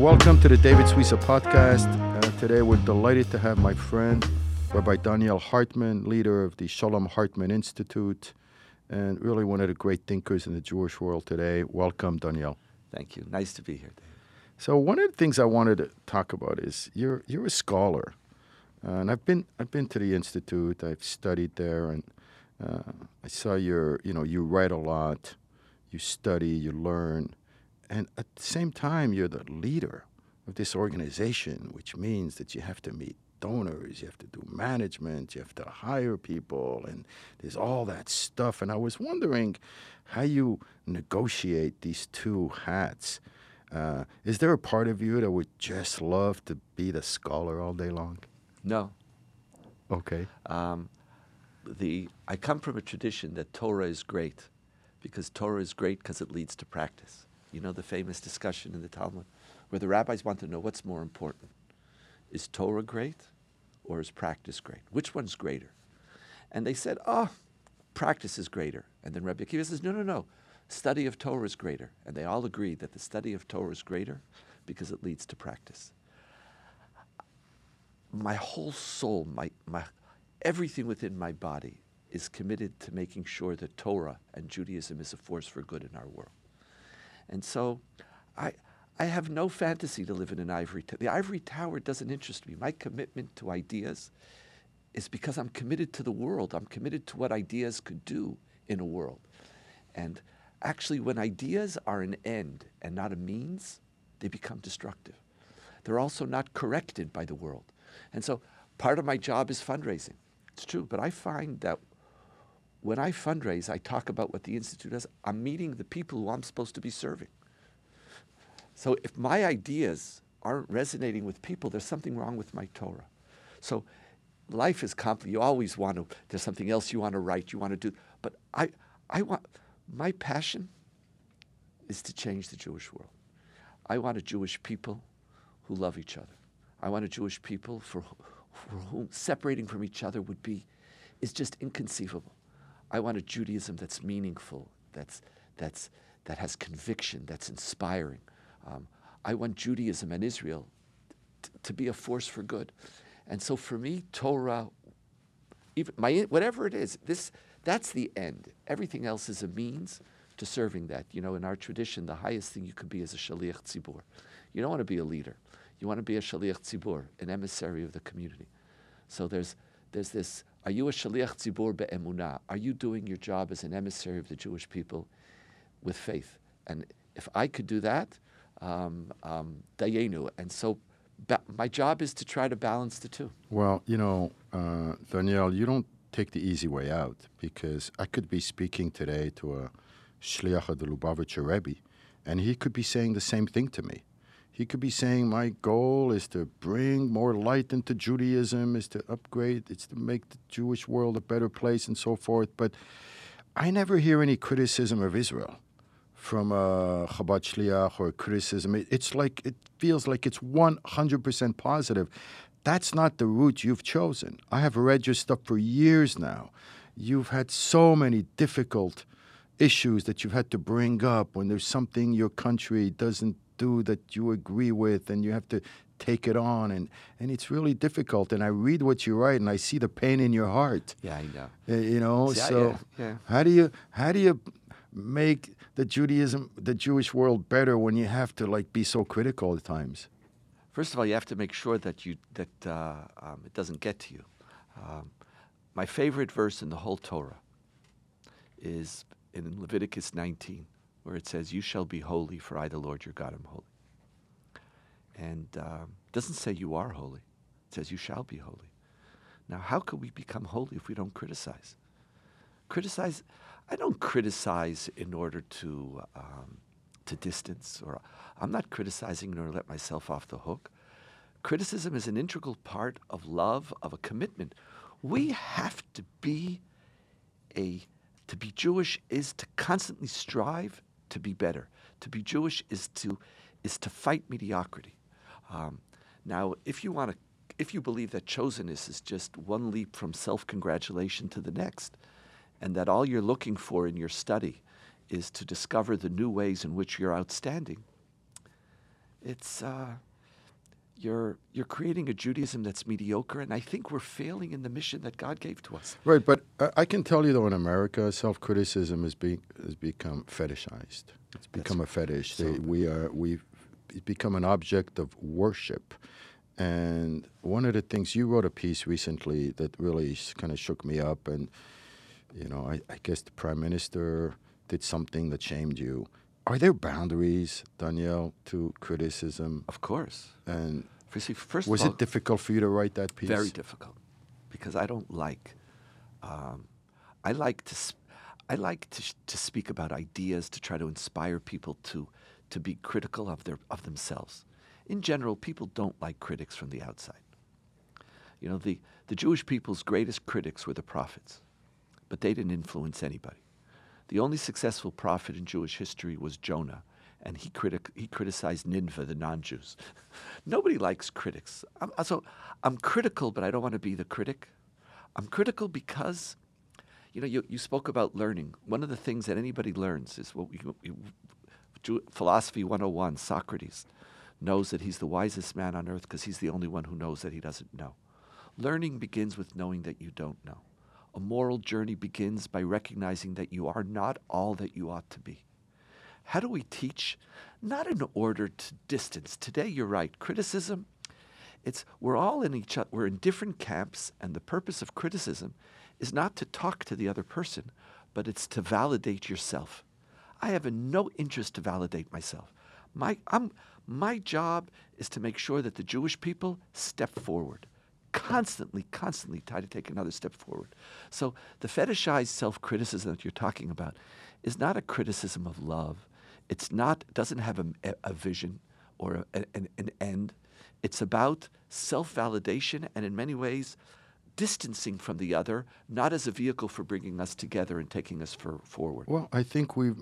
welcome to the David Suissa podcast. Uh, today, we're delighted to have my friend, Rabbi Donniel Hartman, leader of the Shalom Hartman Institute, and really one of the great thinkers in the Jewish world today. Welcome, Donniel. Thank you. Nice to be here, David. So, one of the things I wanted to talk about is you're you're a scholar, uh, and I've been I've been to the institute. I've studied there, and uh, I saw your you know you write a lot, you study, you learn, and at the same time you're the leader of this organization, which means that you have to meet donors, you have to do management, you have to hire people, and there's all that stuff. And I was wondering how you negotiate these two hats. Uh, is there a part of you that would just love to be the scholar all day long? No. Okay. Um, the I come from a tradition that Torah is great because Torah is great because it leads to practice. You know the famous discussion in the Talmud where the rabbis want to know what's more important. Is Torah great or is practice great? Which one's greater? And they said, oh, practice is greater. And then Rabbi Akiva says, no, no, no. Study of Torah is greater. And they all agree that the study of Torah is greater because it leads to practice. My whole soul, my, my, everything within my body is committed to making sure that Torah and Judaism is a force for good in our world. And so I, I have no fantasy to live in an ivory tower. The ivory tower doesn't interest me. My commitment to ideas is because I'm committed to the world. I'm committed to what ideas could do in a world. And actually, when ideas are an end and not a means, they become destructive. They're also not corrected by the world. And so part of my job is fundraising. It's true, but I find that when I fundraise, I talk about what the Institute does. I'm meeting the people who I'm supposed to be serving. So if my ideas aren't resonating with people, there's something wrong with my Torah. So life is complicated. You always want to, there's something else you want to write, you want to do. But I, I want, my passion is to change the Jewish world. I want a Jewish people who love each other. I want a Jewish people for, for whom separating from each other would be, is just inconceivable. I want a Judaism that's meaningful, that's, that's, that has conviction, that's inspiring. Um, I want Judaism and Israel t- to be a force for good. And so for me, Torah, even my, whatever it is, this, that's the end. Everything else is a means to serving that. You know, in our tradition, the highest thing you could be is a shaliach tzibur. You don't want to be a leader. You want to be a shaliach tzibur, an emissary of the community. So there's, there's this, are you a shaliach tzibur be'emunah? Are you doing your job as an emissary of the Jewish people with faith? And if I could do that, um, um, dayenu. And so ba- my job is to try to balance the two. Well, you know, uh, Donniel, you don't take the easy way out because I could be speaking today to a shliach of the Lubavitcher Rebbe, and he could be saying the same thing to me. He could be saying, My goal is to bring more light into Judaism, is to upgrade, it's to make the Jewish world a better place, and so forth. But I never hear any criticism of Israel from a Chabad Shliach or criticism. It's like, it feels like it's 100% positive. That's not the route you've chosen. I have read your stuff for years now. You've had so many difficult issues that you've had to bring up when there's something your country doesn't do that you agree with and you have to take it on and and it's really difficult and i read what you write and i see the pain in your heart Yeah, I know. Uh, you know so yeah, yeah. how do you how do you make the judaism the jewish world better when you have to like be so critical at times First of all, you have to make sure that you that uh, um, it doesn't get to you. Um, my favorite verse in the whole Torah is in Leviticus 19, where it says, "You shall be holy, for I, the Lord your God, am holy." And um, it doesn't say you are holy; it says you shall be holy. Now, how could we become holy if we don't criticize? Criticize. I don't criticize in order to um, to distance, or I'm not criticizing in order to let myself off the hook. Criticism is an integral part of love, of a commitment. We have to be a to be Jewish is to constantly strive to be better. To be Jewish is to is to fight mediocrity. Um, now, if you want to, if you believe that chosenness is just one leap from self-congratulation to the next, and that all you're looking for in your study is to discover the new ways in which you're outstanding, it's uh, you're you're creating a Judaism that's mediocre, and I think we're failing in the mission that God gave to us. Right, but I, I can tell you though, in America, self-criticism has, be, has become fetishized. It's become a fetish. so- They, we are we've become an object of worship. And one of the things you wrote a piece recently that really kind of shook me up, and you know, I, I guess the prime minister did something that shamed you. Are there boundaries, Donniel, to criticism? Of course. And see, first was of all, it difficult for you to write that piece? very difficult because I don't like. Um, I like to. Sp- I like to, sh- to speak about ideas to try to inspire people to to be critical of their of themselves. In general, people don't like critics from the outside. You know, the, the Jewish people's greatest critics were the prophets, but they didn't influence anybody. The only successful prophet in Jewish history was Jonah, and he, critic, he criticized Nineveh, the non Jews. Nobody likes critics. I'm, so I'm critical, but I don't want to be the critic. I'm critical because, you know, you, you spoke about learning. One of the things that anybody learns is what we, we, Jew- Philosophy 101, Socrates knows that he's the wisest man on earth because he's the only one who knows that he doesn't know. Learning begins with knowing that you don't know. A moral journey begins by recognizing that you are not all that you ought to be. How do we teach? Not in order to distance. Today, you're right. Criticism, it's we're all in each other. We're in different camps, and the purpose of criticism is not to talk to the other person, but it's to validate yourself. I have no interest to validate myself. My, I'm, my job is to make sure that the Jewish people step forward, constantly, constantly try to take another step forward. So the fetishized self-criticism that you're talking about is not a criticism of love. It's not. Doesn't have a, a vision or a, an, an end. It's about self-validation, and in many ways, distancing from the other, not as a vehicle for bringing us together and taking us for, forward. Well, I think we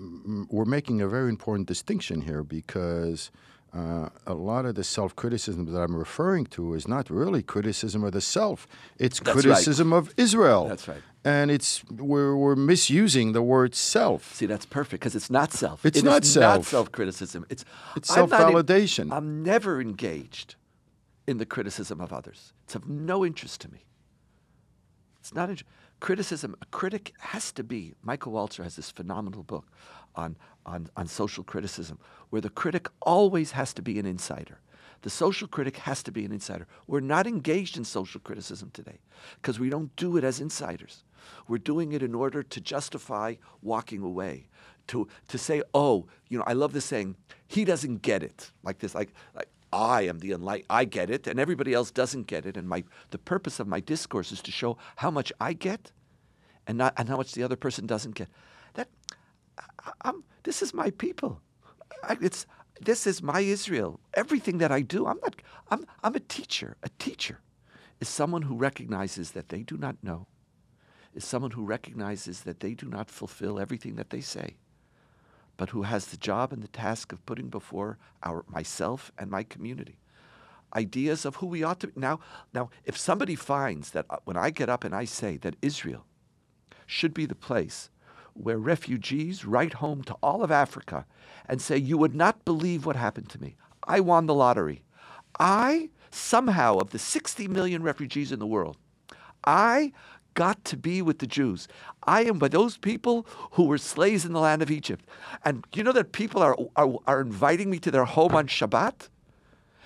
we're making a very important distinction here because uh, a lot of the self-criticism that I'm referring to is not really criticism of the self; it's That's right. criticism of Israel. That's right. And it's we're we're misusing the word self. See, that's perfect because it's not self. It's It not self. Not self-criticism. It's It's I'm not self-validation. I'm never engaged in the criticism of others. It's of no interest to me. It's not criticism. A critic has to be. Michael Walzer has this phenomenal book on, on, on social criticism, where the critic always has to be an insider. The social critic has to be an insider. We're not engaged in social criticism today because we don't do it as insiders. We're doing it in order to justify walking away, to, to say, oh, you know, I love this saying, he doesn't get it. Like this, like, like I am the enlightened, I get it, and everybody else doesn't get it. And my, the purpose of my discourse is to show how much I get and, not, and how much the other person doesn't get. That, I'm, this is my people. I, it's, this is my Israel. Everything that I do, I'm not, I'm, I'm a teacher. A teacher is someone who recognizes that they do not know, is someone who recognizes that they do not fulfill everything that they say but who has the job and the task of putting before our myself and my community ideas of who we ought to be. Now, now, if somebody finds that uh, when I get up and I say that Israel should be the place where refugees write home to all of Africa and say, You would not believe what happened to me. I won the lottery. I, somehow, of the 60 million refugees in the world, I got to be with the Jews. I am with those people who were slaves in the land of Egypt. And you know that people are, are, are inviting me to their home on Shabbat?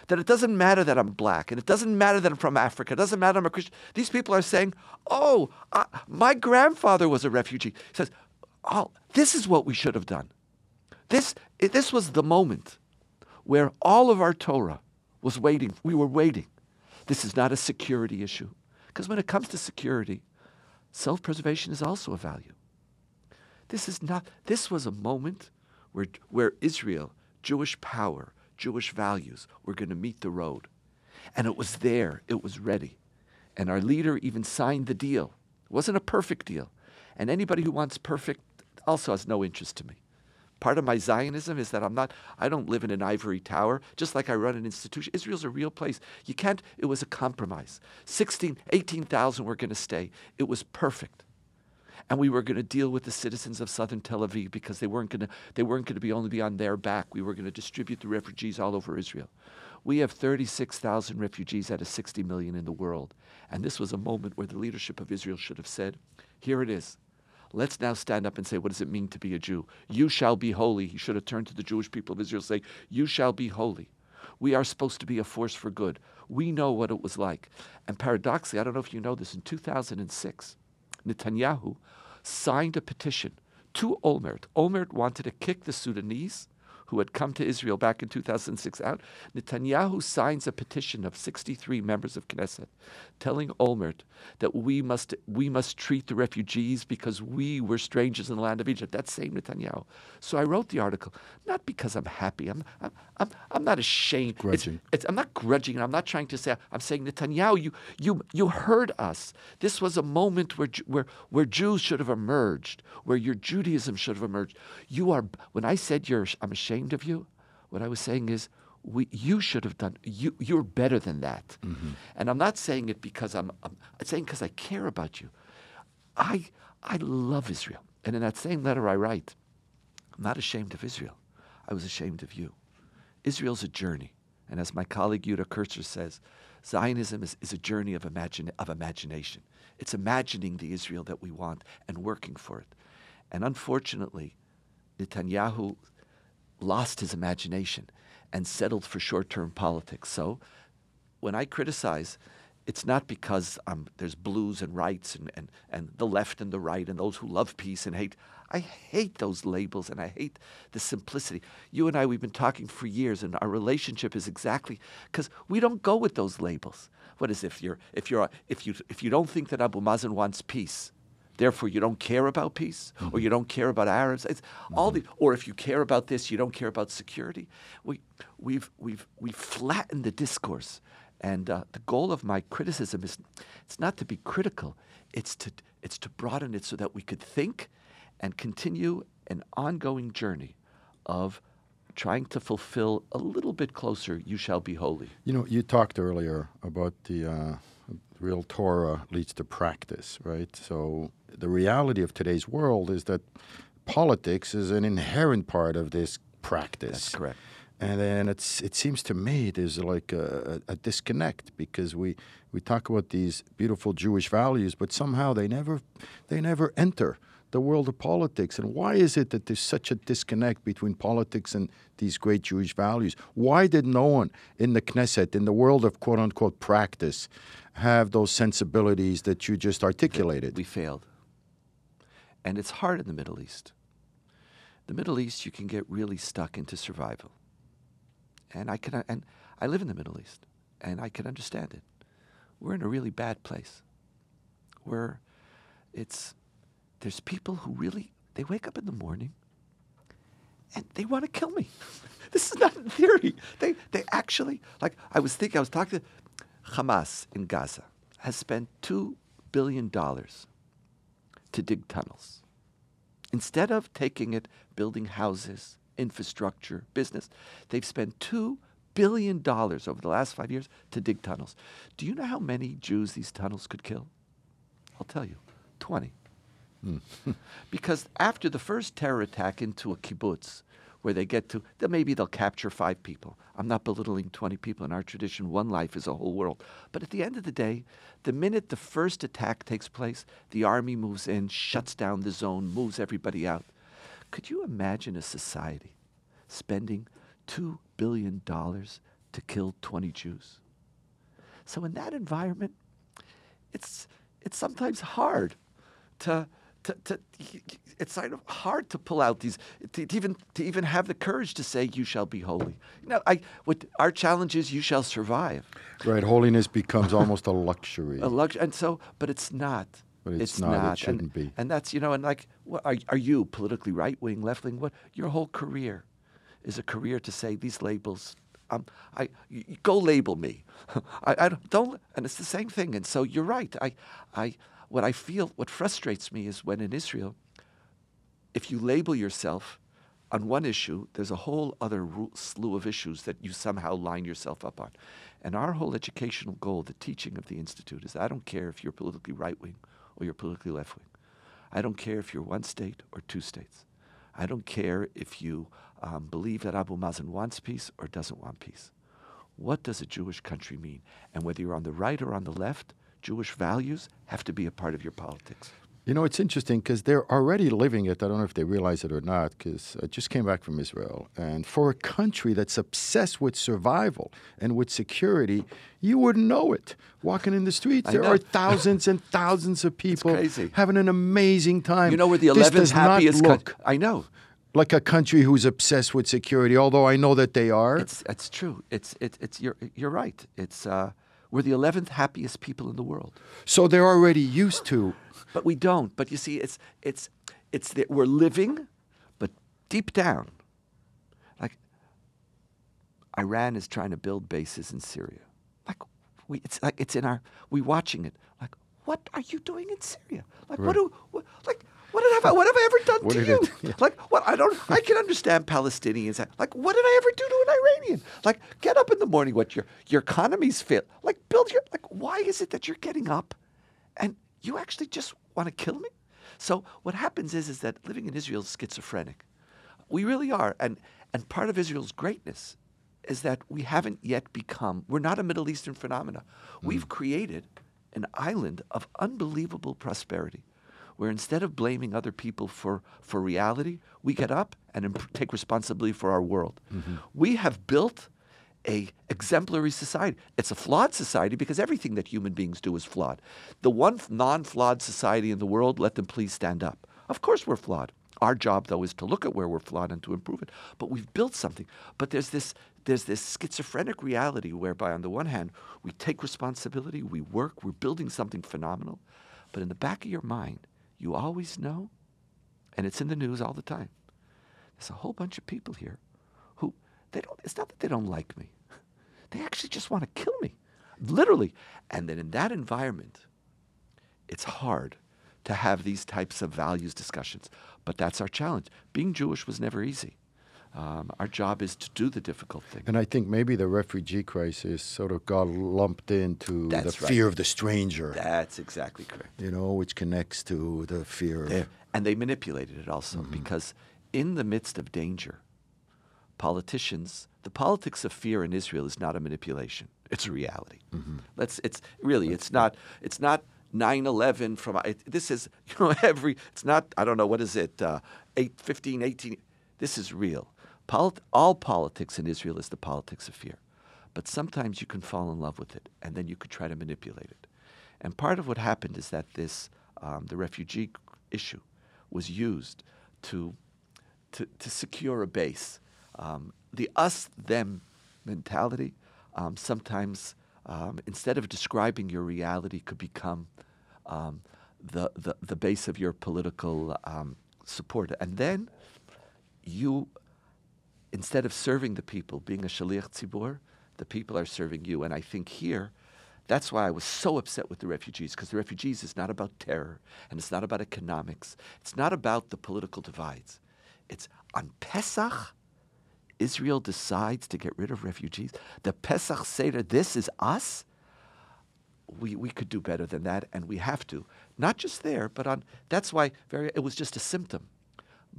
That it doesn't matter that I'm black, and it doesn't matter that I'm from Africa, it doesn't matter I'm a Christian. These people are saying, Oh, uh, my grandfather was a refugee. He says, Oh, this is what we should have done. This, this was the moment where all of our Torah was waiting. We were waiting. This is not a security issue. Because when it comes to security, self preservation is also a value. This is not, this was a moment where, where Israel, Jewish power, Jewish values were going to meet the road. And it was there, it was ready. And our leader even signed the deal. It wasn't a perfect deal. And anybody who wants perfect also has no interest to me. Part of my Zionism is that I'm not, I don't live in an ivory tower, just like I run an institution. Israel's a real place. You can't, it was a compromise. 16, 18,000 were going to stay. It was perfect. and we were going to deal with the citizens of southern Tel Aviv because they weren't going to they weren't going to be only be on their back. We were going to distribute the refugees all over Israel. We have 36,000 refugees out of 60 million in the world. And this was a moment where the leadership of Israel should have said, Here it is. Let's now stand up and say, What does it mean to be a Jew? You shall be holy. He should have turned to the Jewish people of Israel and say, You shall be holy. We are supposed to be a force for good. We know what it was like. And paradoxically, I don't know if you know this, in 2006, Netanyahu signed a petition to Olmert. Olmert wanted to kick the Sudanese who had come to Israel back in 2006 out, Netanyahu signs a petition of 63 members of Knesset telling Olmert that we must, we must treat the refugees because we were strangers in the land of Egypt. That same Netanyahu. So I wrote the article, not because I'm happy. I'm, I'm, I'm, I'm not ashamed. Grudging. It's, it's, I'm not grudging. I'm not trying to say, I'm saying, Netanyahu, you, you, you heard us. This was a moment where, where, where Jews should have emerged, where your Judaism should have emerged. You are, when I said you're, I'm ashamed of you, what I was saying is, we, you should have done, you, you're better than that. Mm-hmm. And I'm not saying it because I'm, I'm, saying because I care about you. I, I love Israel. And in that same letter I write, I'm not ashamed of Israel. I was ashamed of you. Israel's a journey. And as my colleague Yehuda Kurtzer says, Zionism is, is a journey of, imagine, of imagination. It's imagining the Israel that we want and working for it. And unfortunately, Netanyahu lost his imagination and settled for short term politics. So when I criticize, it's not because um, there's blues and rights and, and, and the left and the right and those who love peace and hate. I hate those labels and I hate the simplicity. You and I, we've been talking for years, and our relationship is exactly because we don't go with those labels. What is if you're if you're if you if you don't think that Abu Mazen wants peace, therefore you don't care about peace mm-hmm. or you don't care about Arabs. It's mm-hmm. all the or if you care about this, you don't care about security. We we've we've we've flattened the discourse. And uh, the goal of my criticism is it's not to be critical, it's to it's to broaden it so that we could think and continue an ongoing journey of trying to fulfill a little bit closer you shall be holy. You know, you talked earlier about the uh, real Torah leads to practice, right? So the reality of today's world is that politics is an inherent part of this practice. That's correct. And then it's it seems to me there's like a, a, disconnect because we, we talk about these beautiful Jewish values, but somehow they never they never enter the world of politics. And why is it that there's such a disconnect between politics and these great Jewish values? Why did no one in the Knesset, in the world of quote unquote practice, have those sensibilities that you just articulated? We failed. And it's hard in the Middle East. The Middle East, you can get really stuck into survival. And I can, uh, and I live in the Middle East, and I can understand it. We're in a really bad place. Where it's there's people who really they wake up in the morning and they want to kill me. this is not theory. They they actually like I was thinking I was talking to Hamas in Gaza has spent two billion dollars to dig tunnels. Instead of taking it building houses, infrastructure, business, they've spent two billion dollars over the last five years to dig tunnels. Do you know how many Jews these tunnels could kill? I'll tell you, 20. Hmm. because after the first terror attack into a kibbutz, where they get to, then maybe they'll capture five people. I'm not belittling 20 people. In our tradition, one life is a whole world. But at the end of the day, the minute the first attack takes place, the army moves in, shuts down the zone, moves everybody out. Could you imagine a society spending $2 billion to kill 20 Jews? So, in that environment, it's, it's sometimes hard to to, to, it's kind of hard to pull out these to, to, even to even have the courage to say you shall be holy. You know, I what our challenge is you shall survive. Right, holiness becomes almost a luxury. A luxury, and so, but it's not. But it's, it's not, not. It shouldn't and, be. And that's you know, and like, what, are are you politically right wing, left wing? What your whole career is a career to say these labels. Um, I you, go label me. I, I don't, don't, and it's the same thing. And so you're right. I, I what I feel, what frustrates me is when in Israel, if you label yourself on one issue, there's a whole other slew of issues that you somehow line yourself up on. And our whole educational goal, the teaching of the Institute, is I don't care if you're politically right wing or you're politically left wing. I don't care if you're one state or two states. I don't care if you um, believe that Abu Mazen wants peace or doesn't want peace. What does a Jewish country mean? And whether you're on the right or on the left, Jewish values have to be a part of your politics. You know, it's interesting because they're already living it. I don't know if they realize it or not because I just came back from Israel. And for a country that's obsessed with survival and with security, you wouldn't know it. Walking in the streets, I there know. are thousands and thousands of people having an amazing time. You know, we're the This 11th does not happiest look I know. like a country who's obsessed with security, although I know that they are. It's, it's true. It's, it, it's, you're, you're right. It's, uh, we're the 11th happiest people in the world. so they're already used to. But we don't. But you see, it's it's it's that we're living, but deep down, like Iran is trying to build bases in Syria. Like we, it's like it's in our we watching it. Like what are you doing in Syria? Like what do what, like. What have I? What have I ever done What to you? it- yeah. Like what? I don't. I can understand Palestinians. Like what did I ever do to an Iranian? Like get up in the morning. What your your economy's fit? Like build your. Like why is it that you're getting up, and you actually just want to kill me? So what happens is is that living in Israel is schizophrenic. We really are, and and part of Israel's greatness is that we haven't yet become. We're not a Middle Eastern phenomena. We've mm. created an island of unbelievable prosperity where instead of blaming other people for, for reality, we get up and imp- take responsibility for our world. Mm-hmm. We have built a exemplary society. It's a flawed society because everything that human beings do is flawed. The one non-flawed society in the world, let them please stand up. Of course we're flawed. Our job though is to look at where we're flawed and to improve it. But we've built something. But there's this there's this schizophrenic reality whereby on the one hand we take responsibility, we work, we're building something phenomenal, but in the back of your mind, you always know, and it's in the news all the time. There's a whole bunch of people here who they don't it's not that they don't like me. They actually just want to kill me. Literally. And then in that environment, it's hard to have these types of values discussions. But that's our challenge. Being Jewish was never easy. Um, our job is to do the difficult thing. And I think maybe the refugee crisis sort of got lumped into That's the right. fear of the stranger, That's exactly correct. you know, which connects to the fear of. And they manipulated it also because in the midst of danger, politicians, the politics of fear in Israel is not a manipulation. It's a reality. Let's it's really it's not it's not 9/11 from it, this is you know every it's not I don't know what is it uh 8 15 18 this is real. Polit- all politics in Israel is the politics of fear. But sometimes you can fall in love with it and then you could try to manipulate it. And part of what happened is that this, um, the refugee issue, was used to, to, to secure a base. Um, the us them mentality um, sometimes, um, instead of describing your reality, could become um, the, the, the base of your political um, support. And then you instead of serving the people, being a shaliach tzibur, the people are serving you. And I think here, that's why I was so upset with the refugees, because the refugees is not about terror, and it's not about economics. It's not about the political divides. It's on Pesach, Israel decides to get rid of refugees. The Pesach Seder, this is us. We, we could do better than that, and we have to. Not just there, but on. That's why very, it was just a symptom.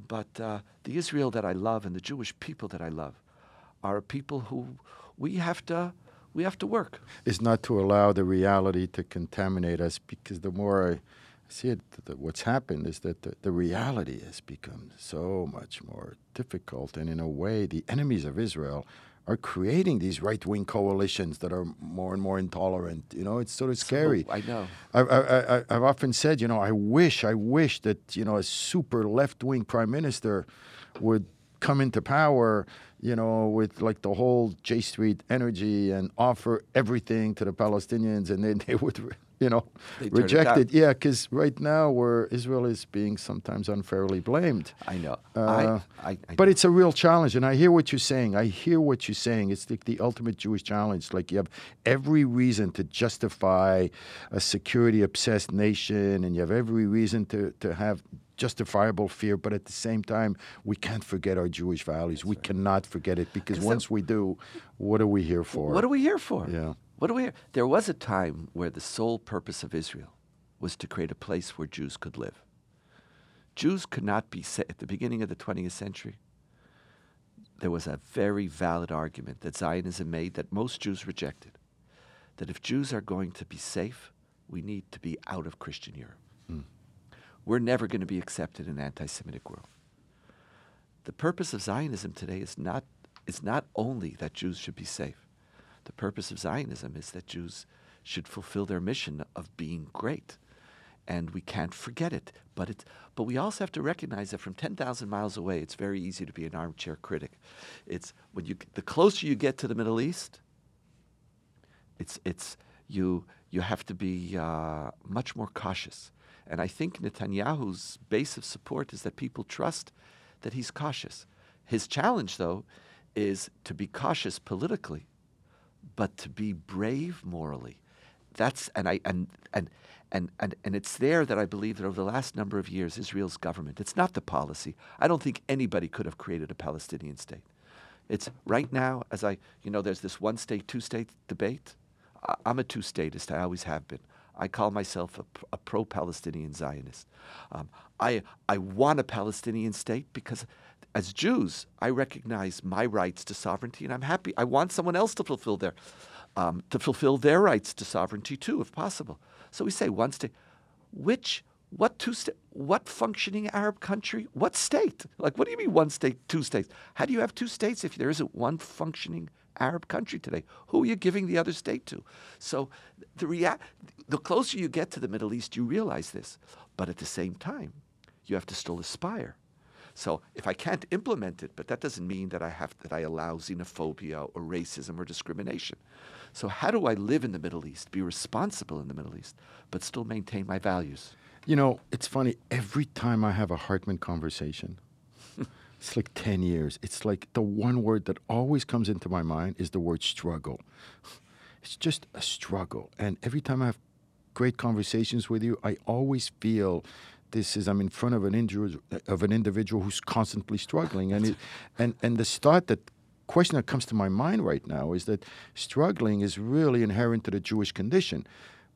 But uh, the Israel that I love and the Jewish people that I love are people who we have to we have to work. is not to allow the reality to contaminate us because the more I see it, th- what's happened is that the, the reality has become so much more difficult. And in a way, the enemies of Israel are creating these right wing coalitions that are more and more intolerant. You know, it's sort of scary. I know. I, I, I, I've often said, you know, I wish, I wish that, you know, a super left wing prime minister would come into power, you know, with like the whole J Street energy and offer everything to the Palestinians and then they would, you know, They turn it reject down. it. Yeah, because right now where Israel is being sometimes unfairly blamed. I know. Uh, I, I, I but it's a real challenge, and I hear what you're saying. I hear what you're saying. It's like the ultimate Jewish challenge. Like you have every reason to justify a security-obsessed nation, and you have every reason to, to have justifiable fear. But at the same time, we can't forget our Jewish values. we cannot forget it because Is that- once we do, what are we here for? What are we here for? Yeah. What are we here? There was a time where the sole purpose of Israel was to create a place where Jews could live. Jews could not be sa- at the beginning of the 20th century. There was a very valid argument that Zionism made that most Jews rejected. That if Jews are going to be safe, we need to be out of Christian Europe. Hmm. We're never going to be accepted in an anti Semitic world. The purpose of Zionism today is not, is not only that Jews should be safe. The purpose of Zionism is that Jews should fulfill their mission of being great. And we can't forget it. But, it, but we also have to recognize that from 10,000 miles away, it's very easy to be an armchair critic. It's when you, the closer you get to the Middle East, it's, it's, you, you have to be uh, much more cautious. And I think Netanyahu's base of support is that people trust that he's cautious. His challenge, though, is to be cautious politically, but to be brave morally. That's and I and and and and, and it's there that I believe that over the last number of years, Israel's government, it's not the policy. I don't think anybody could have created a Palestinian state. It's right now, as I, you know, there's this one state, two state debate. I- I'm a two statist, I always have been. I call myself a pro Palestinian Zionist. Um, I, I want a Palestinian state because as Jews, I recognize my rights to sovereignty and I'm happy. I want someone else to fulfill their, um, to fulfill their rights to sovereignty too, if possible. So we say one state. Which, what two sta- what functioning Arab country, what state? Like, what do you mean one state, two states? How do you have two states if there isn't one functioning Arab country today? Who are you giving the other state to? So, the rea- the closer you get to the Middle East, you realize this. But at the same time, you have to still aspire. So if I can't implement it, but that doesn't mean that I have that I allow xenophobia or racism or discrimination. So how do I live in the Middle East, be responsible in the Middle East, but still maintain my values? You know, it's funny. Every time I have a Hartman conversation, it's like 10 years. It's like the one word that always comes into my mind is the word struggle. It's just a struggle. And every time I have great conversations with you, I always feel this is I'm in front of an individual of an individual who's constantly struggling. And it, and and the thought that question that comes to my mind right now is that struggling is really inherent to the Jewish condition.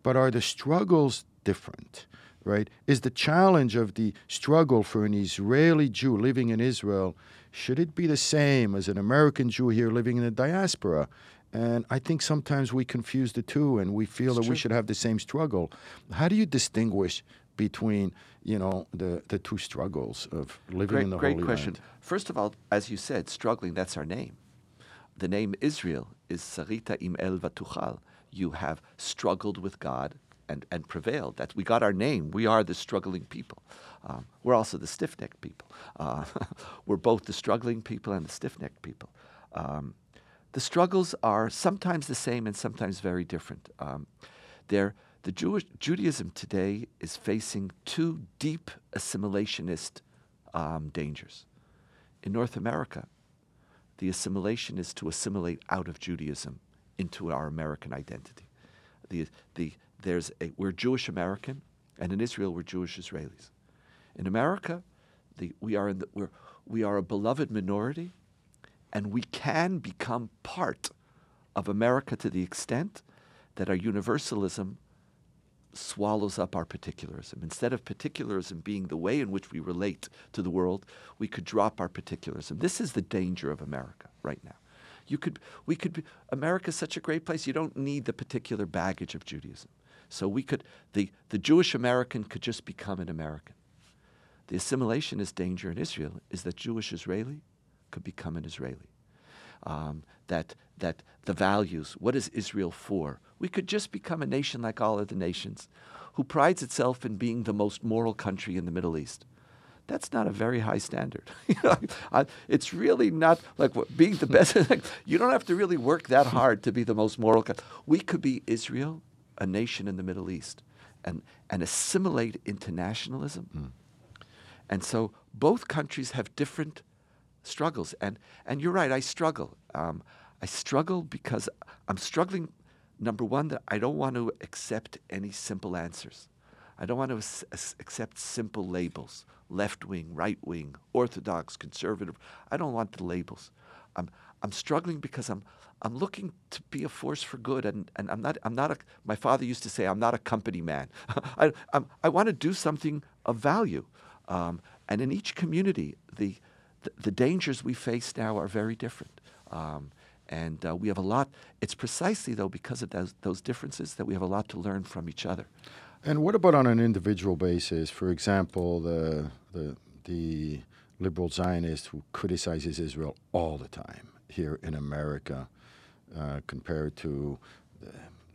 But are the struggles different? Right? Is the challenge of the struggle for an Israeli Jew living in Israel, should it be the same as an American Jew here living in the diaspora? And I think sometimes we confuse the two and we feel that we should have the same struggle. How do you distinguish between, you know, the, the two struggles of living Great, in the great Holy question. Land? First of all, as you said, struggling, that's our name. The name Israel is Sarita im el vatuchal. You have struggled with God and, and prevailed. That's, we got our name. We are the struggling people. Um, we're also the stiff necked people. Uh, we're both the struggling people and the stiff necked people. Um, the struggles are sometimes the same and sometimes very different. Um, they're, the Jewish, Judaism today is facing two deep assimilationist um, dangers. In North America, the assimilation is to assimilate out of Judaism into our American identity. The, the, there's a, we're Jewish American, and in Israel, we're Jewish Israelis. In America, the, we, are in the, we're, we are a beloved minority, and we can become part of America to the extent that our universalism swallows up our particularism. Instead of particularism being the way in which we relate to the world, we could drop our particularism. This is the danger of America right now. You could, we could, be, America's such a great place. You don't need the particular baggage of Judaism. So we could, the, the Jewish American could just become an American. The assimilationist danger in Israel is that Jewish Israeli could become an Israeli. Um, that, that the values, what is Israel for? We could just become a nation like all other nations who prides itself in being the most moral country in the Middle East. That's not a very high standard. You know, I- it's really not like what, being the best. you don't have to really work that hard to be the most moral. We could be Israel, a nation in the Middle East, and, and assimilate into nationalism. And so both countries have different struggles. And, and you're right, I struggle. Um, I struggle because I'm struggling, number one, that I don't want to accept any simple answers. I don't want to ac- ac- accept simple labels left wing, right wing, orthodox, conservative. I don't want the labels. I'm, I'm struggling because I'm, I'm looking to be a force for good. And, and I'm not, I'm not a, my father used to say, I'm not a company man. I, I'm, I want to do something of value. Um, and in each community, the, the, the dangers we face now are very different. Um, and uh, we have a lot, it's precisely though because of those, those differences that we have a lot to learn from each other. And what about on an individual basis? For example, the, the, the liberal Zionist who criticizes Israel all the time here in America, uh, compared to the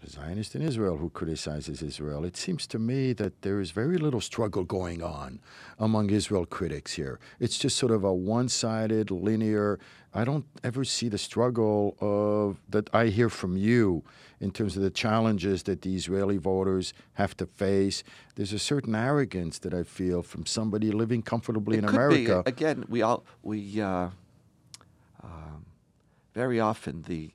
Zionist in Israel who criticizes Israel. It seems to me that there is very little struggle going on among Israel critics here. It's just sort of a one-sided, linear. I don't ever see the struggle of that I hear from you in terms of the challenges that the Israeli voters have to face. There's a certain arrogance that I feel from somebody living comfortably it in America. Be. Again, we all we uh, um, very often the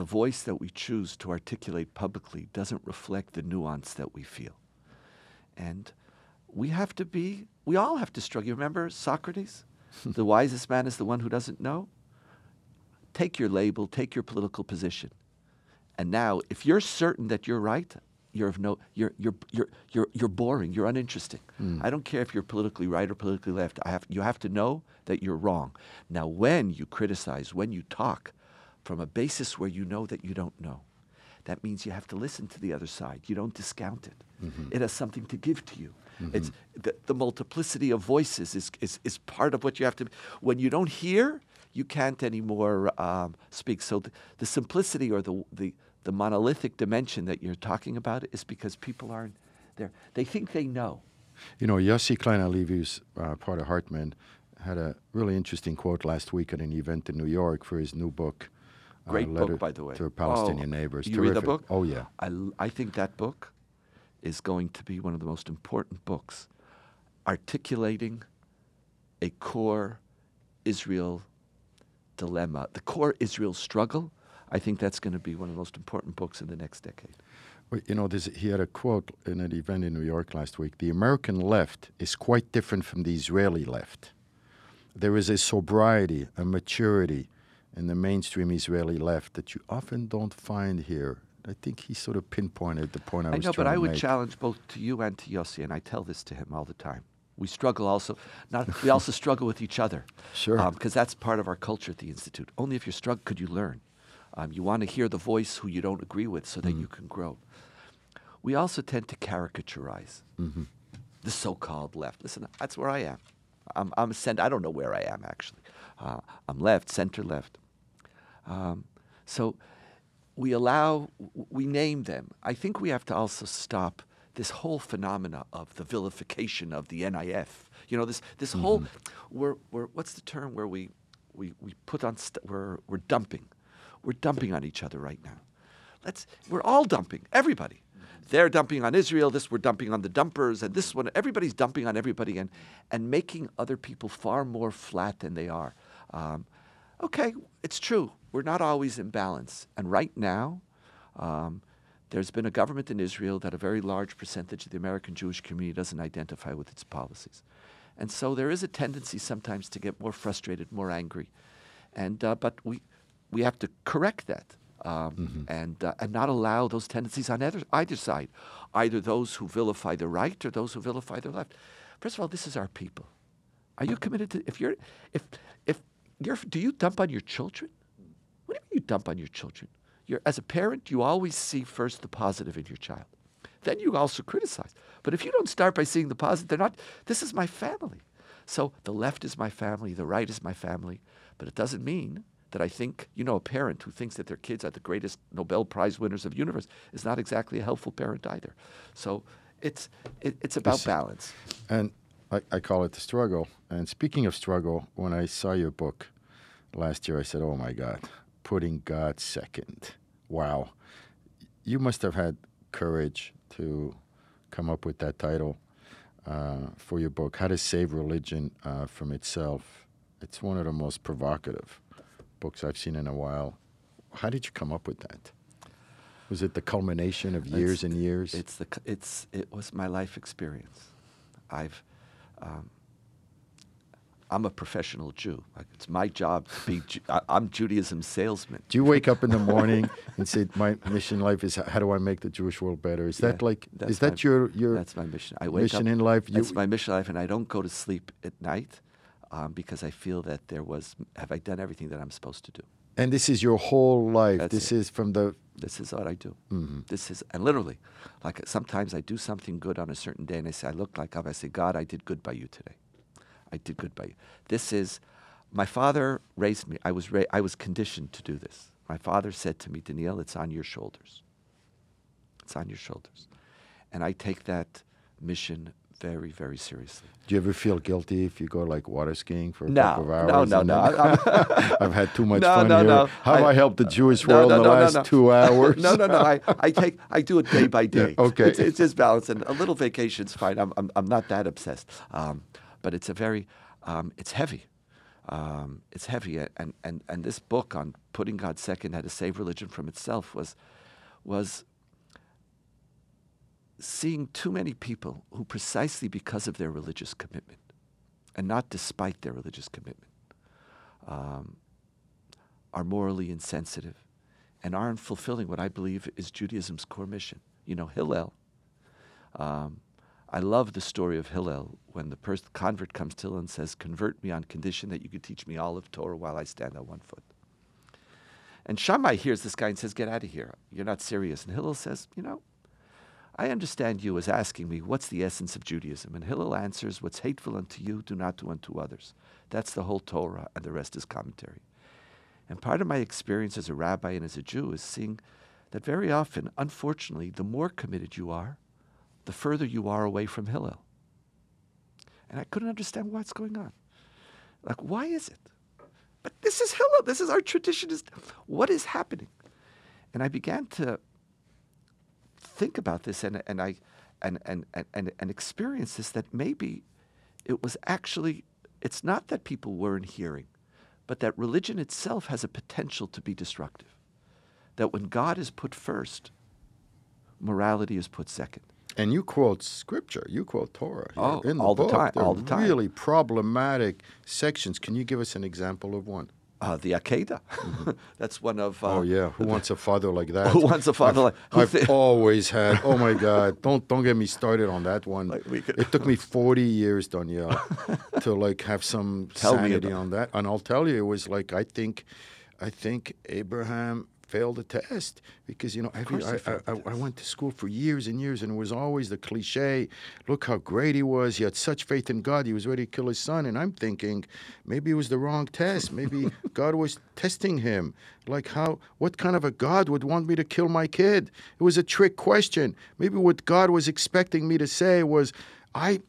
the voice that we choose to articulate publicly doesn't reflect the nuance that we feel. And we have to be, we all have to struggle. You remember Socrates? the wisest man is the one who doesn't know. Take your label, take your political position. And now, if you're certain that you're right, you're of no, you're, you're, you're, you're, you're boring, you're uninteresting. Mm. I don't care if you're politically right or politically left. I have, you have to know that you're wrong. Now, when you criticize, when you talk, from a basis where you know that you don't know. That means you have to listen to the other side. You don't discount it. Mm-hmm. It has something to give to you. Mm-hmm. It's the, the, multiplicity of voices is, is, is part of what you have to. When you don't hear, you can't anymore um, speak. So the, the simplicity or the, the the monolithic dimension that you're talking about is because people aren't there. They think they know. You know, Yossi Klein Halevi, uh, part of Hartman, had a really interesting quote last week at an event in New York for his new book, Great uh, book, by the way. To Palestinian oh, neighbors. You Terrific. read the book? Oh, yeah. I, I think that book is going to be one of the most important books articulating a core Israel dilemma, the core Israel struggle. I think that's going to be one of the most important books in the next decade. Well, you know, he had a quote in an event in New York last week. The American left is quite different from the Israeli left. There is a sobriety, a maturity, in the mainstream Israeli left that you often don't find here. I think he sort of pinpointed the point I, I was know, trying but I would make. challenge both to you and to Yossi, and I tell this to him all the time. We struggle also. Not we also struggle with each other. Sure. Because um, that's part of our culture at the institute. Only if you struggle could you learn. Um, you want to hear the voice who you don't agree with, so that Mm. you can grow. We also tend to caricaturize Mhm. the so-called left. Listen, that's where I am. I'm, I'm cent- I don't know where I am actually. Uh, I'm left, center left. Um, so we allow, we name them. I think we have to also stop this whole phenomena of the vilification of the NIF. You know, this this whole, we're, we're, what's the term where we, we, we put on, st- we're, we're dumping. We're dumping on each other right now. Let's, we're all dumping, everybody. They're dumping on Israel, this we're dumping on the dumpers, and this one, everybody's dumping on everybody and, and making other people far more flat than they are. Um, okay, it's true. We're not always in balance. And right now, um, there's been a government in Israel that a very large percentage of the American Jewish community doesn't identify with its policies. And so there is a tendency sometimes to get more frustrated, more angry. And, uh, but we, we have to correct that. Um, and, uh, and not allow those tendencies on either, either side, either those who vilify the right or those who vilify the left. First of all, this is our people. Are you committed to if you're if if do you dump on your children? What do you mean you dump on your children? You're as a parent, you always see first the positive in your child. Then you also criticize. But if you don't start by seeing the positive, they're not this is my family. So the left is my family, the right is my family, but it doesn't mean that I think, you know, a parent who thinks that their kids are the greatest Nobel Prize winners of the universe is not exactly a helpful parent either. So it's it, it's about balance. And I, I call it the struggle. And speaking of struggle, when I saw your book last year, I said, oh my God, putting God second. Wow. You must have had courage to come up with that title uh, for your book, How to Save Religion uh, from Itself. It's one of the most provocative books I've seen in a while. How did you come up with that? Was it the culmination of years and years? It's the it's it was my life experience. I've um, I'm a professional Jew. Like, it's my job to be. Ju- I, I'm Judaism's salesman. Do you wake up in the morning and say, "My mission in life is how do I make the Jewish world better"? Is that like is that my- your your That's my mission. I wake mission up, in life? You That's my mission in life, and I don't go to sleep at night um, because I feel that there was. Have I done everything that I'm supposed to do? And this is your whole life. That's this it. is from the This is what I do. Mm-hmm. This is, and literally, like sometimes I do something good on a certain day, and I say, I look like. I say, God, I did good by you today. I did good by you. This is, my father raised me. I was ra- I was conditioned to do this. My father said to me, Donniel, it's on your shoulders. It's on your shoulders, and I take that mission very, very seriously. Do you ever feel guilty if you go like water skiing for a No, couple of hours? no, no, no. I've had too much No, fun no, here. no. How have I, I- helped the Jewish No, world no, in the last no. two hours? no, no, no. I, I take I do it day by day. okay. It's, it's just balance, and a little vacation's fine. I'm I'm, I'm not that obsessed. Um, but it's a very um, it's heavy. Um, it's heavy, and, and and this book on putting God second, how to save religion from itself, was was seeing too many people who, precisely because of their religious commitment, and not despite their religious commitment, um, are morally insensitive and aren't fulfilling what I believe is Judaism's core mission. You know, Hillel. Um, I love the story of Hillel when the pers- convert comes to Hillel and says, Convert me on condition that you could teach me all of Torah while I stand on one foot. And Shammai hears this guy and says, Get out of here. You're not serious. And Hillel says, You know, I understand you as asking me, What's the essence of Judaism? And Hillel answers, What's hateful unto you, do not do unto others. That's the whole Torah, and the rest is commentary. And part of my experience as a rabbi and as a Jew is seeing that very often, unfortunately, the more committed you are, the further you are away from Hillel. And I couldn't understand what's going on. Like, why is it? But this is Hillel. This is our tradition. Is what is happening? And I began to think about this, and and I and and and and, experience this that maybe it was actually it's not that people weren't hearing, but that religion itself has a potential to be destructive. That when God is put first, morality is put second. And you quote scripture, you quote Torah Oh, in the all the time, all the time. Really problematic sections. Can you give us an example of one? Uh, the Akedah. That's one of. Uh, oh yeah, who wants a father like that? Who wants a father I've, like- I've always had. Oh my God! Don't don't get me started on that one. Like, we could- it took me forty years, Donniel, to like have some Tell sanity on that. And I'll tell you, it was like I think, I think Abraham failed the test because you know every, I, I, I, I went to school for years and years, and it was always the cliche. Look how great he was. He had such faith in God. He was ready to kill his son. And I'm thinking, maybe it was the wrong test. Maybe God was testing him. Like how? What kind of a God would want me to kill my kid? It was a trick question. Maybe what God was expecting me to say was, I.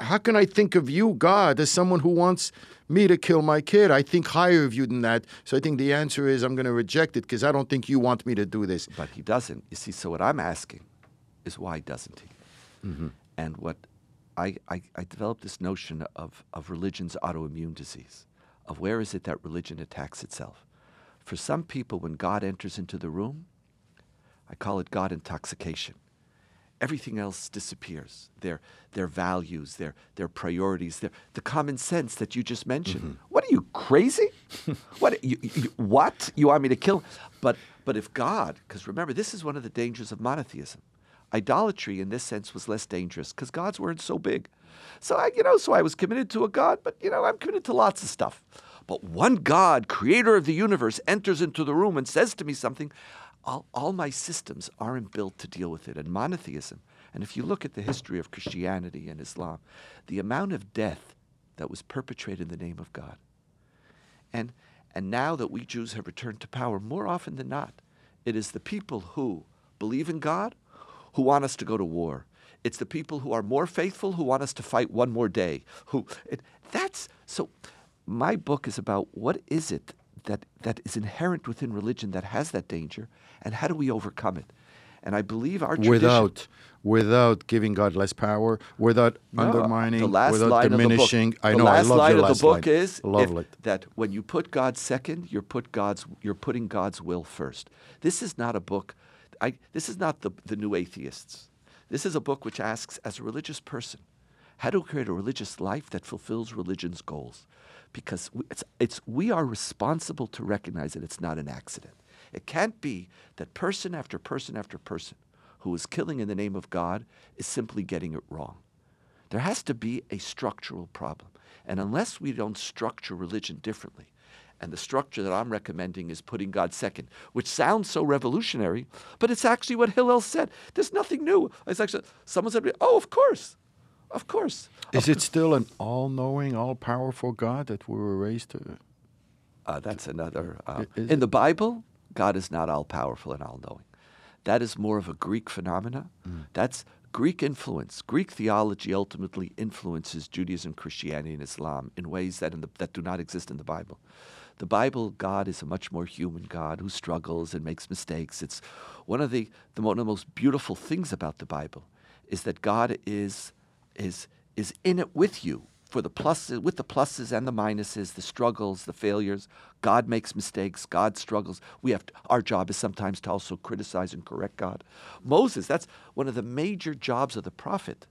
How can I think of you, God, as someone who wants me to kill my kid? I think higher of you than that. So I think the answer is I'm going to reject it because I don't think you want me to do this. But he doesn't. You see, so what I'm asking is why doesn't he? Mm-hmm. And what I, I, I developed this notion of, of religion's autoimmune disease, of where is it that religion attacks itself. For some people, when God enters into the room, I call it God intoxication. Everything else disappears. Their, their values, their, their priorities, their, the common sense that you just mentioned. Mm-hmm. What are you, crazy? what, you, you, what? You want me to kill? But, but if God, because remember, this is one of the dangers of monotheism. Idolatry, in this sense, was less dangerous because gods weren't so big. So I, you know, so I was committed to a God, but you know, I'm committed to lots of stuff. But one God, creator of the universe, enters into the room and says to me something. All, all my systems aren't built to deal with it. And monotheism, and if you look at the history of Christianity and Islam, the amount of death that was perpetrated in the name of God. And, and now that we Jews have returned to power, more often than not, it is the people who believe in God who want us to go to war. It's the people who are more faithful who want us to fight one more day. Who it, that's so. My book is about what is it that that is inherent within religion that has that danger, and how do we overcome it? And I believe our tradition, without without giving God less power, without No, undermining, the last without line diminishing. Of the book, I the know. last I love line of last the book line. is if- that when you put God second, you're put God's you're putting God's will first. This is not a book. I, this is not the the new atheists. This is a book which asks, as a religious person, How to create a religious life that fulfills religion's goals. Because it's, it's, we are responsible to recognize that it's not an accident. It can't be that person after person after person who is killing in the name of God is simply getting it wrong. There has to be a structural problem. And unless we don't structure religion differently, and the structure that I'm recommending is putting God second, which sounds so revolutionary, but it's actually what Hillel said. There's nothing new. It's actually someone said, "Oh, of course, of course." Is it still an all-knowing, all-powerful God that we were raised to? Uh, that's another. Uh, in the Bible, God is not all powerful and all knowing. That is more of a Greek phenomena. That's Greek influence. Greek theology ultimately influences Judaism, Christianity, and Islam in ways that, in the, that do not exist in the Bible. The Bible, God is a much more human God who struggles and makes mistakes. It's one of the, the one of the most beautiful things about the Bible is that God is, is, is in it with you for the pluses, with the pluses and the minuses, the struggles, the failures. God makes mistakes. God struggles. We have to, our job is sometimes to also criticize and correct God. Moses, that's one of the major jobs of the prophet,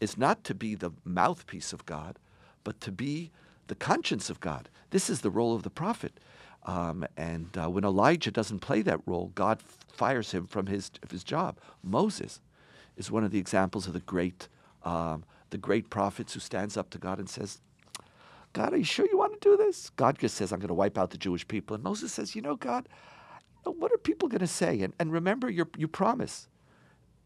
is not to be the mouthpiece of God, but to be the conscience of God. This is the role of the prophet. Um, and uh, when Elijah doesn't play that role, God fires him from his, his job. Moses is one of the examples of the great, um, the great prophets who stands up to God and says, God, are you sure you want to do this? God just says, I'm going to wipe out the Jewish people. And Moses says, You know, God, what are people going to say? And, and remember your, you promise.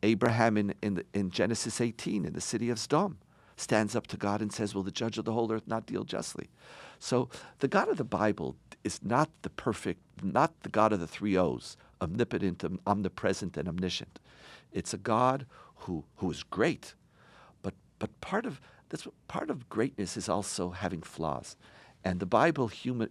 Abraham in, in, the, in Genesis 18 in the city of Sodom stands up to God and says, Will the judge of the whole earth not deal justly? So the God of the Bible is not the perfect, not the God of the three O's, omnipotent, omnipresent, and omniscient. It's a God who, who is great, but, part, of, that's part of greatness is also having flaws. And the Bible human,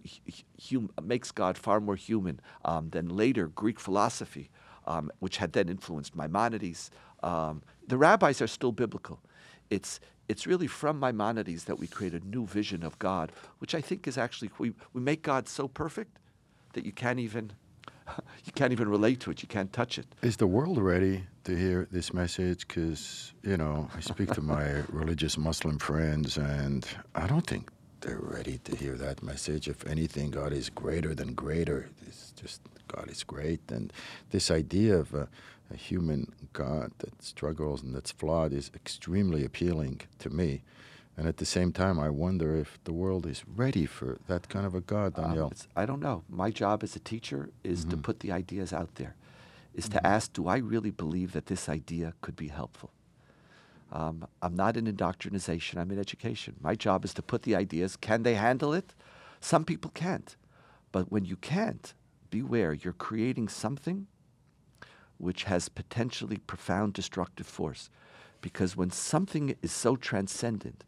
hum, makes God far more human um, than later Greek philosophy, um, which had then influenced Maimonides. Um, the rabbis are still biblical. It's, it's really from Maimonides that we create a new vision of God, which I think is actually, we, we make God so perfect that you can't even, you can't even relate to it. You can't touch it. Is the world ready to hear this message? Because, you know, I speak to my religious Muslim friends, and I don't think they're ready to hear that message. If anything, God is greater than greater. It's just God is great. And this idea of a, a human God that struggles and that's flawed is extremely appealing to me. And at the same time, I wonder if the world is ready for that kind of a God, Um, Donniel. it's- I don't know. My job as a teacher is to put the ideas out there, is to ask, do I really believe that this idea could be helpful? Um, I'm not in indoctrination, I'm in education. My job is to put the ideas. Can they handle it? Some people can't. But when you can't, beware, you're creating something which has potentially profound destructive force. Because when something is so transcendent,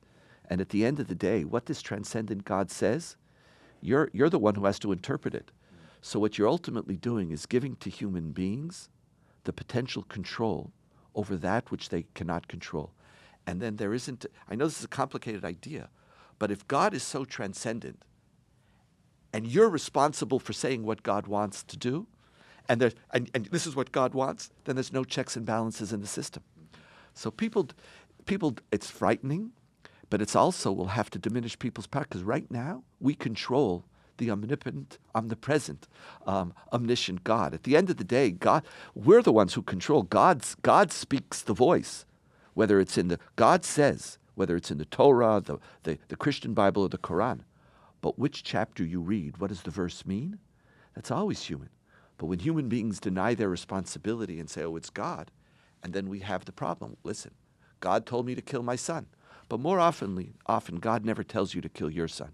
and at the end of the day, what this transcendent God says, you're, you're the one who has to interpret it. So, what you're ultimately doing is giving to human beings the potential control over that which they cannot control. And then there isn't, I know this is a complicated idea, but if God is so transcendent and you're responsible for saying what God wants to do, and, there, and, and this is what God wants, then there's no checks and balances in the system. So people, people, it's frightening, but it's also will have to diminish people's power because right now we control the omnipotent, omnipresent, um, omniscient God. At the end of the day, God, we're the ones who control. God's, God speaks the voice, whether it's in the God says, whether it's in the Torah, the, the, the Christian Bible, or the Quran. But which chapter you read, what does the verse mean? That's always human. But when human beings deny their responsibility and say, oh, it's God, and then we have the problem. Listen, God told me to kill my son. But more oftenly, often, God never tells you to kill your son.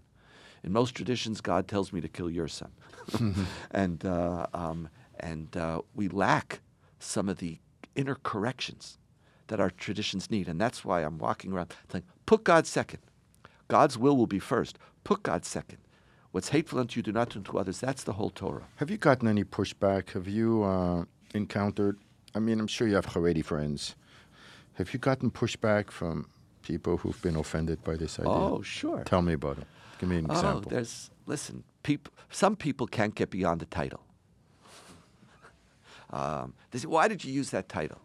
In most traditions, God tells me to kill your son. and uh, um, and uh, we lack some of the inner corrections that our traditions need. And that's why I'm walking around saying, put God second. God's will will be first. Put God second. What's hateful unto you, do not do unto others. That's the whole Torah. Have you gotten any pushback? Have you uh, encountered? I mean, I'm sure you have Haredi friends. Have you gotten pushback from people who've been offended by this idea? Oh, sure. Tell me about it. Give me an Oh, example. there's listen. People, some people can't get beyond the title. um, they say, "Why did you use that title?"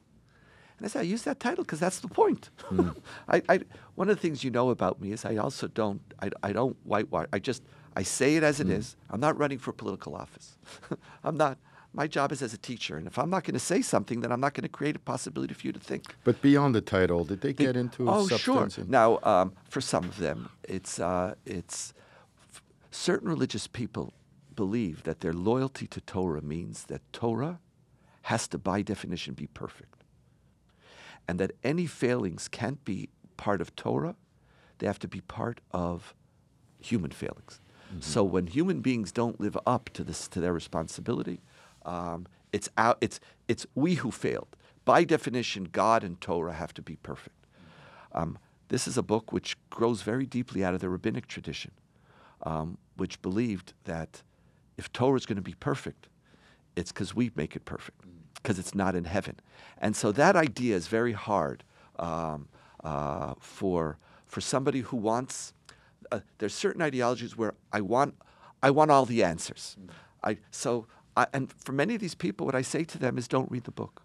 And I say, I use that title because that's the point. I, I, one of the things you know about me is I also don't, I, I don't whitewash. I just, I say it as it is. I'm not running for political office. I'm not. My job is as a teacher, and if I'm not going to say something, then I'm not going to create a possibility for you to think. But beyond the title, did they They- get into oh sure substance? and- now um, for some of them it's uh, it's f- certain religious people believe that their loyalty to torah means that torah has to by definition be perfect and that any failings can't be part of torah they have to be part of human failings so when human beings don't live up to this to their responsibility um, it's out it's it's we who failed by definition god and torah have to be perfect um, this is a book which grows very deeply out of the rabbinic tradition, um, which believed that if Torah is going to be perfect, it's because we make it perfect, because it's not in heaven. And so that idea is very hard um, uh, for, for somebody who wants. Uh, there's certain ideologies where I want, I want all the answers. I, so, I, and for many of these people, what I say to them is don't read the book.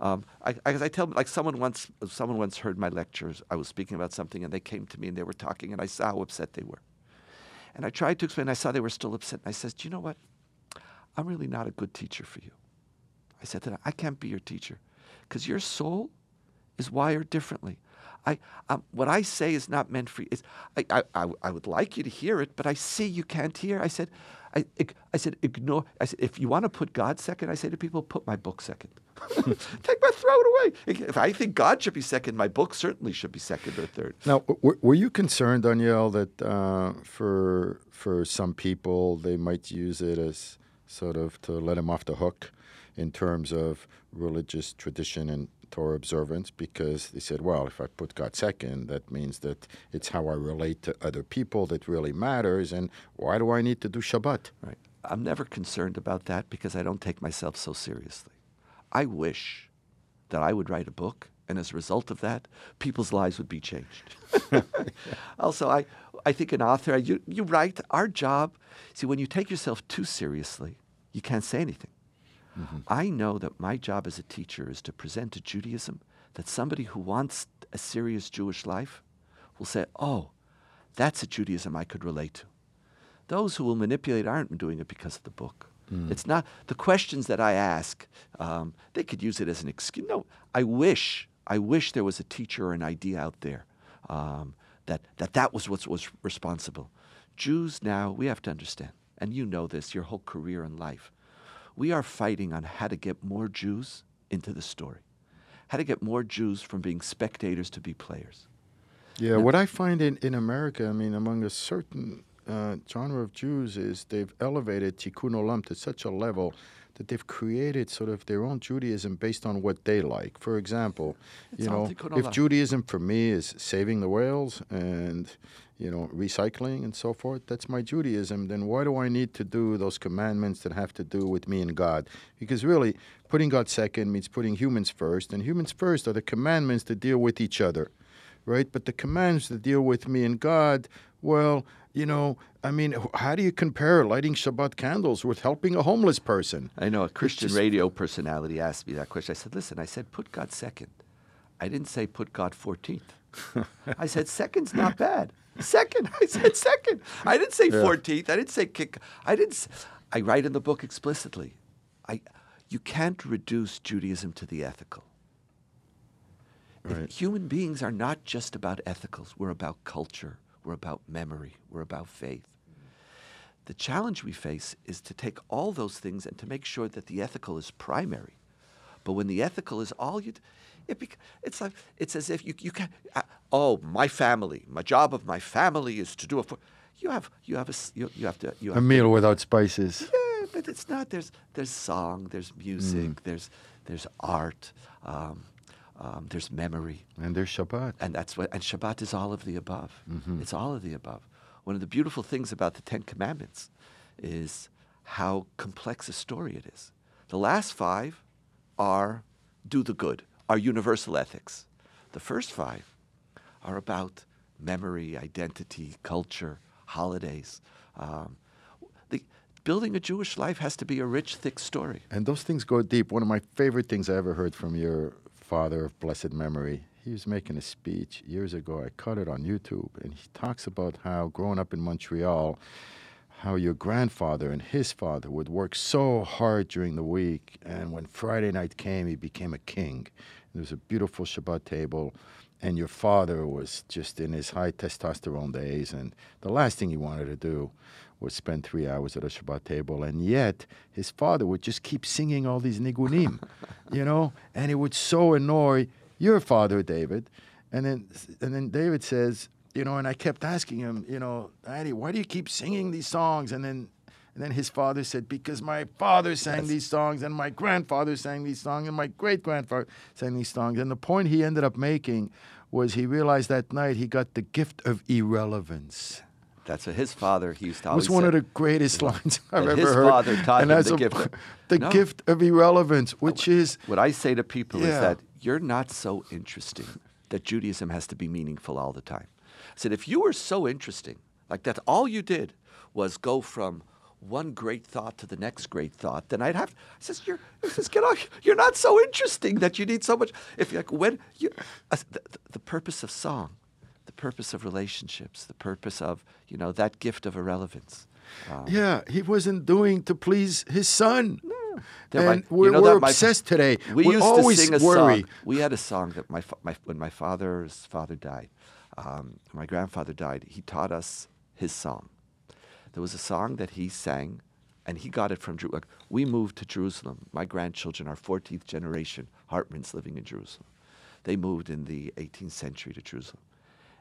Um, I, I, I tell like someone once, someone once heard my lectures. I was speaking about something, and they came to me and they were talking, and I saw how upset they were. And I tried to explain. I saw they were still upset, and I said, "Do you know what? I'm really not a good teacher for you." I said to them, "I can't be your teacher, because your soul is wired differently. I, um, what I say is not meant for you. I, I, I would like you to hear it, but I see you can't hear. I said, I, I said, ignore. I said, if you want to put God second, I say to people, put my book second. Take my, throw it away. If I think God should be second, my book certainly should be second or third. Now, w- were you concerned, Donniel, that uh, for for some people they might use it as sort of to let him off the hook in terms of religious tradition and Torah observance, because they said, well, if I put God second, that means that it's how I relate to other people that really matters, and why do I need to do Shabbat? Right. I'm never concerned about that because I don't take myself so seriously. I wish that I would write a book, and as a result of that, people's lives would be changed. also, I, I think an author, you, you write, our job, see, when you take yourself too seriously, you can't say anything. I know that my job as a teacher is to present to Judaism that somebody who wants a serious Jewish life will say, oh, that's a Judaism I could relate to. Those who will manipulate aren't doing it because of the book. It's not the questions that I ask. Um, they could use it as an excuse. No, I wish, I wish there was a teacher or an idea out there um, that that that was what was responsible. Jews now, we have to understand, and you know this, your whole career in life. We are fighting on how to get more Jews into the story, how to get more Jews from being spectators to be players. Yeah, what I find in, in America, I mean, among a certain uh, genre of Jews, is they've elevated Tikkun Olam to such a level that they've created sort of their own Judaism based on what they like. For example, you know, if Judaism for me is saving the whales and you know recycling and so forth, that's my Judaism. Then why do I need to do those commandments that have to do with me and God? Because really, putting God second means putting humans first, and humans first are the commandments that deal with each other right? But the commands that deal with me and God, well, you know, I mean, how do you compare lighting Shabbat candles with helping a homeless person? I know a Christian just- radio personality asked me that question. I said, listen, I said, put God second. I didn't say put God 14th. I said, second's not bad. Second. I said, second. I didn't say 14th. I didn't say kick. I didn't. I write in the book explicitly. I, you can't reduce Judaism to the ethical. Right. Human beings are not just about ethicals. We're about culture. We're about memory. We're about faith. The challenge we face is to take all those things and to make sure that the ethical is primary. But when the ethical is all you, it bec- it's like it's as if you you can uh, oh my family, my job of my family is to do a. fo-" You have you have a you, you have to you have A meal without spices. yeah, but it's not. There's there's song, there's music, there's there's art, um, um, there's memory, And there's Shabbat. and that's what. And Shabbat is all of the above. It's all of the above. One of the beautiful things about the Ten Commandments is how complex a story it is. The last five are do the good, are universal ethics. The first five are about memory, identity, culture, holidays. Um, the, building a Jewish life has to be a rich, thick story. And those things go deep. One of my favorite things I ever heard from your father of blessed memory, he was making a speech years ago. I caught it on YouTube, and he talks about how growing up in Montreal, how your grandfather and his father would work so hard during the week, and when Friday night came, he became a king. There was a beautiful Shabbat table, and your father was just in his high testosterone days, and the last thing he wanted to do was spend three hours at a Shabbat table, and yet his father would just keep singing all these nigunim, you know, and it would so annoy your father, David. And then, and then David says, you know, and I kept asking him, you know, Daddy, why do you keep singing these songs? And then, and then his father said, because my father sang Yes. these songs, and my grandfather sang these songs, and my great grandfather sang these songs. And the point he ended up making was he realized that night he got the gift of irrelevance. That's what his father he used to It was one say. of the greatest lines I've ever his heard. father taught and him the a- gift of- the No. gift of irrelevance, which is What I say to people Yeah. is that you're not so interesting that Judaism has to be meaningful all the time. I said, if you were so interesting, like that all you did was go from one great thought to the next great thought, then I'd have. I says, you're, I says, get off. You're not so interesting that you need so much. If like when you, s- the, the, purpose of song, the purpose of relationships, the purpose of you know that gift of irrelevance. Um, Yeah, he wasn't doing to please his son. They're And we're, you know we're that my- obsessed today. We we used always to sing a worry. song. We had a song that my, my when my father's father died, um, my grandfather died. He taught us his song. There was a song that he sang, and he got it from Jeru- like, We moved to Jerusalem. My grandchildren are 14th generation Hartmans living in Jerusalem. They moved in the 18th century to Jerusalem,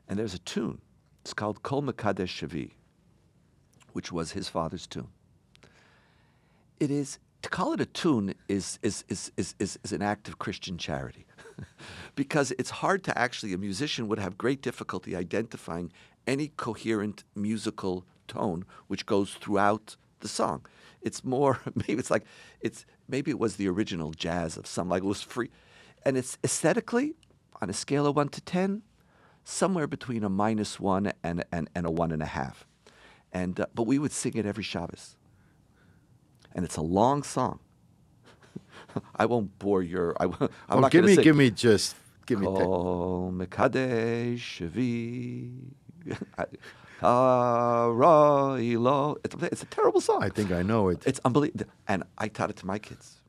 and there's a tune. It's called Kol Mekadesh Shevi'i, which was his father's tune it is to call it a tune is is is is, is, is an act of Christian charity, because it's hard to actually a musician would have great difficulty identifying any coherent musical tone which goes throughout the song. It's more maybe it's like it's maybe it was the original jazz of some like it was free, and it's aesthetically on a scale of one to ten, somewhere between a minus one and and, and a one and a half, and uh, but we would sing it every Shabbos and it's a long song. I won't bore your. I, won't- I'm Oh, not give me, say, give me just, give me. Kol mekadesh ilo. It's, it's a terrible song. I think I know it. It's unbelievable. And I taught it to my kids.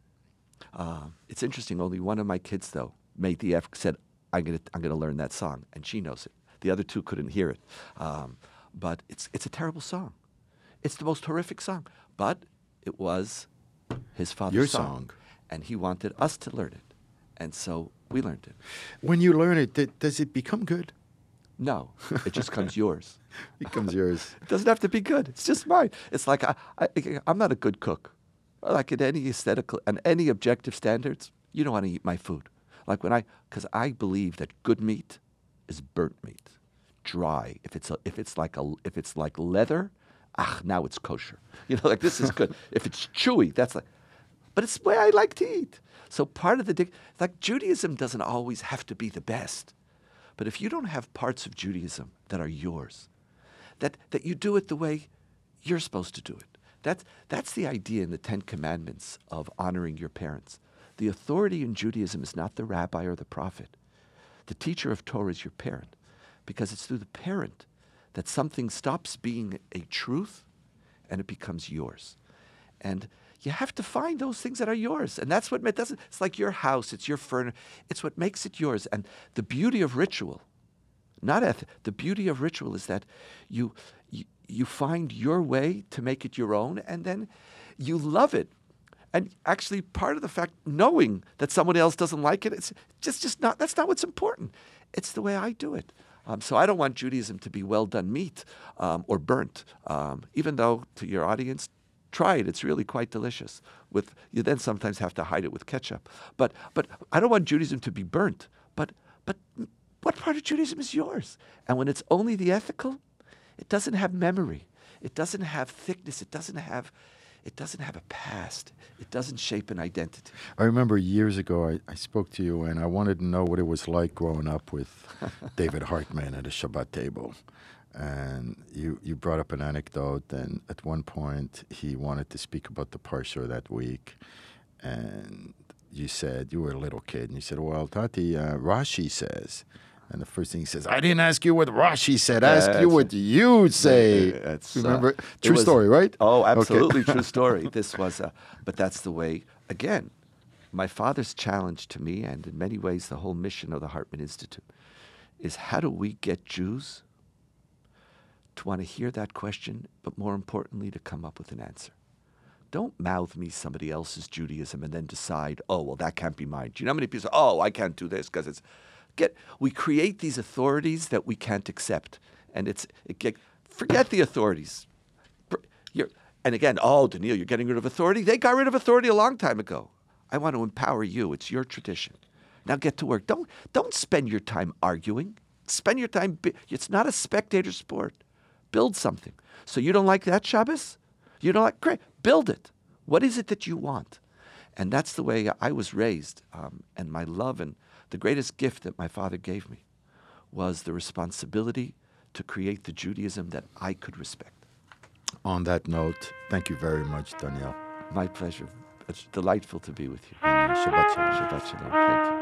Um, it's interesting. Only one of my kids, though, made the effort, said, I'm going to I'm gonna learn that song. And she knows it. The other two couldn't hear it. Um, but it's, it's a terrible song. It's the most horrific song. But it was his father's Your song. song. And he wanted us to learn it. And so we learned it. when you learn it, does it become good? No, it just comes yours. It becomes yours. It doesn't have to be good. It's just mine. It's like I, I, I'm not a good cook. Like in any aesthetical and any objective standards, you don't want to eat my food. Like when I, because I believe that good meat is burnt meat, dry. If it's a, if it's like a if it's like leather, ah, now it's kosher. You know, like this is good. if it's chewy, that's like, but it's the way I like to eat. So part of the like Judaism doesn't always have to be the best, but if you don't have parts of Judaism that are yours, that, that you do it the way you're supposed to do it. That's, that's the idea in the Ten Commandments of honoring your parents. The authority in Judaism is not the rabbi or the prophet. The teacher of Torah is your parent, because it's through the parent that something stops being a truth and it becomes yours. And you have to find those things that are yours. And that's what doesn't, it's like your house, it's your furniture, it's what makes it yours. And the beauty of ritual not eth- the beauty of ritual is that you, you you find your way to make it your own and then you love it and actually part of the fact knowing that someone else doesn't like it it's just just not that's not what's important it's the way i do it um, so i don't want judaism to be well done meat um, or burnt um, even though to your audience try it it's really quite delicious with you then sometimes have to hide it with ketchup but but i don't want judaism to be burnt but but what part of Judaism is yours? And when it's only the ethical, it doesn't have memory. It doesn't have thickness. It doesn't have, it doesn't have a past. It doesn't shape an identity. I remember years ago I, I spoke to you and I wanted to know what it was like growing up with David Hartman at a Shabbat table. And you, you brought up an anecdote, and at one point he wanted to speak about the parsha that week. And you said you were a little kid, and you said, "Well, Tati, uh, Rashi says." And the first thing he says, I didn't ask you what Rashi said. I asked you what you say. That's, uh, Remember? it True was- story, right? Oh, Okay. absolutely true story. This was, a, but that's the way. Again, my father's challenge to me, and in many ways the whole mission of the Hartman Institute, is how do we get Jews to want to hear that question, but more importantly, to come up with an answer. Don't mouth me somebody else's Judaism and then decide, oh, well, that can't be mine. Do you know how many people say, oh, I can't do this because it's. Get, we create these authorities that we can't accept. And it's, it get, forget the authorities. You're, and again, oh, Donniel, you're getting rid of authority? They got rid of authority a long time ago. I want to empower you. It's your tradition. Now get to work. Don't, don't spend your time arguing. Spend your time. bi- It's not a spectator sport. Build something. So you don't like that Shabbos? You don't like great. Build it. What is it that you want? And that's the way I was raised. Um, and my love and the greatest gift that my father gave me was the responsibility to create the Judaism that I could respect. On that note, thank you very much, Donniel. My pleasure. It's delightful to be with you. And Shabbat Shalom. Shabbat shalom. Thank you.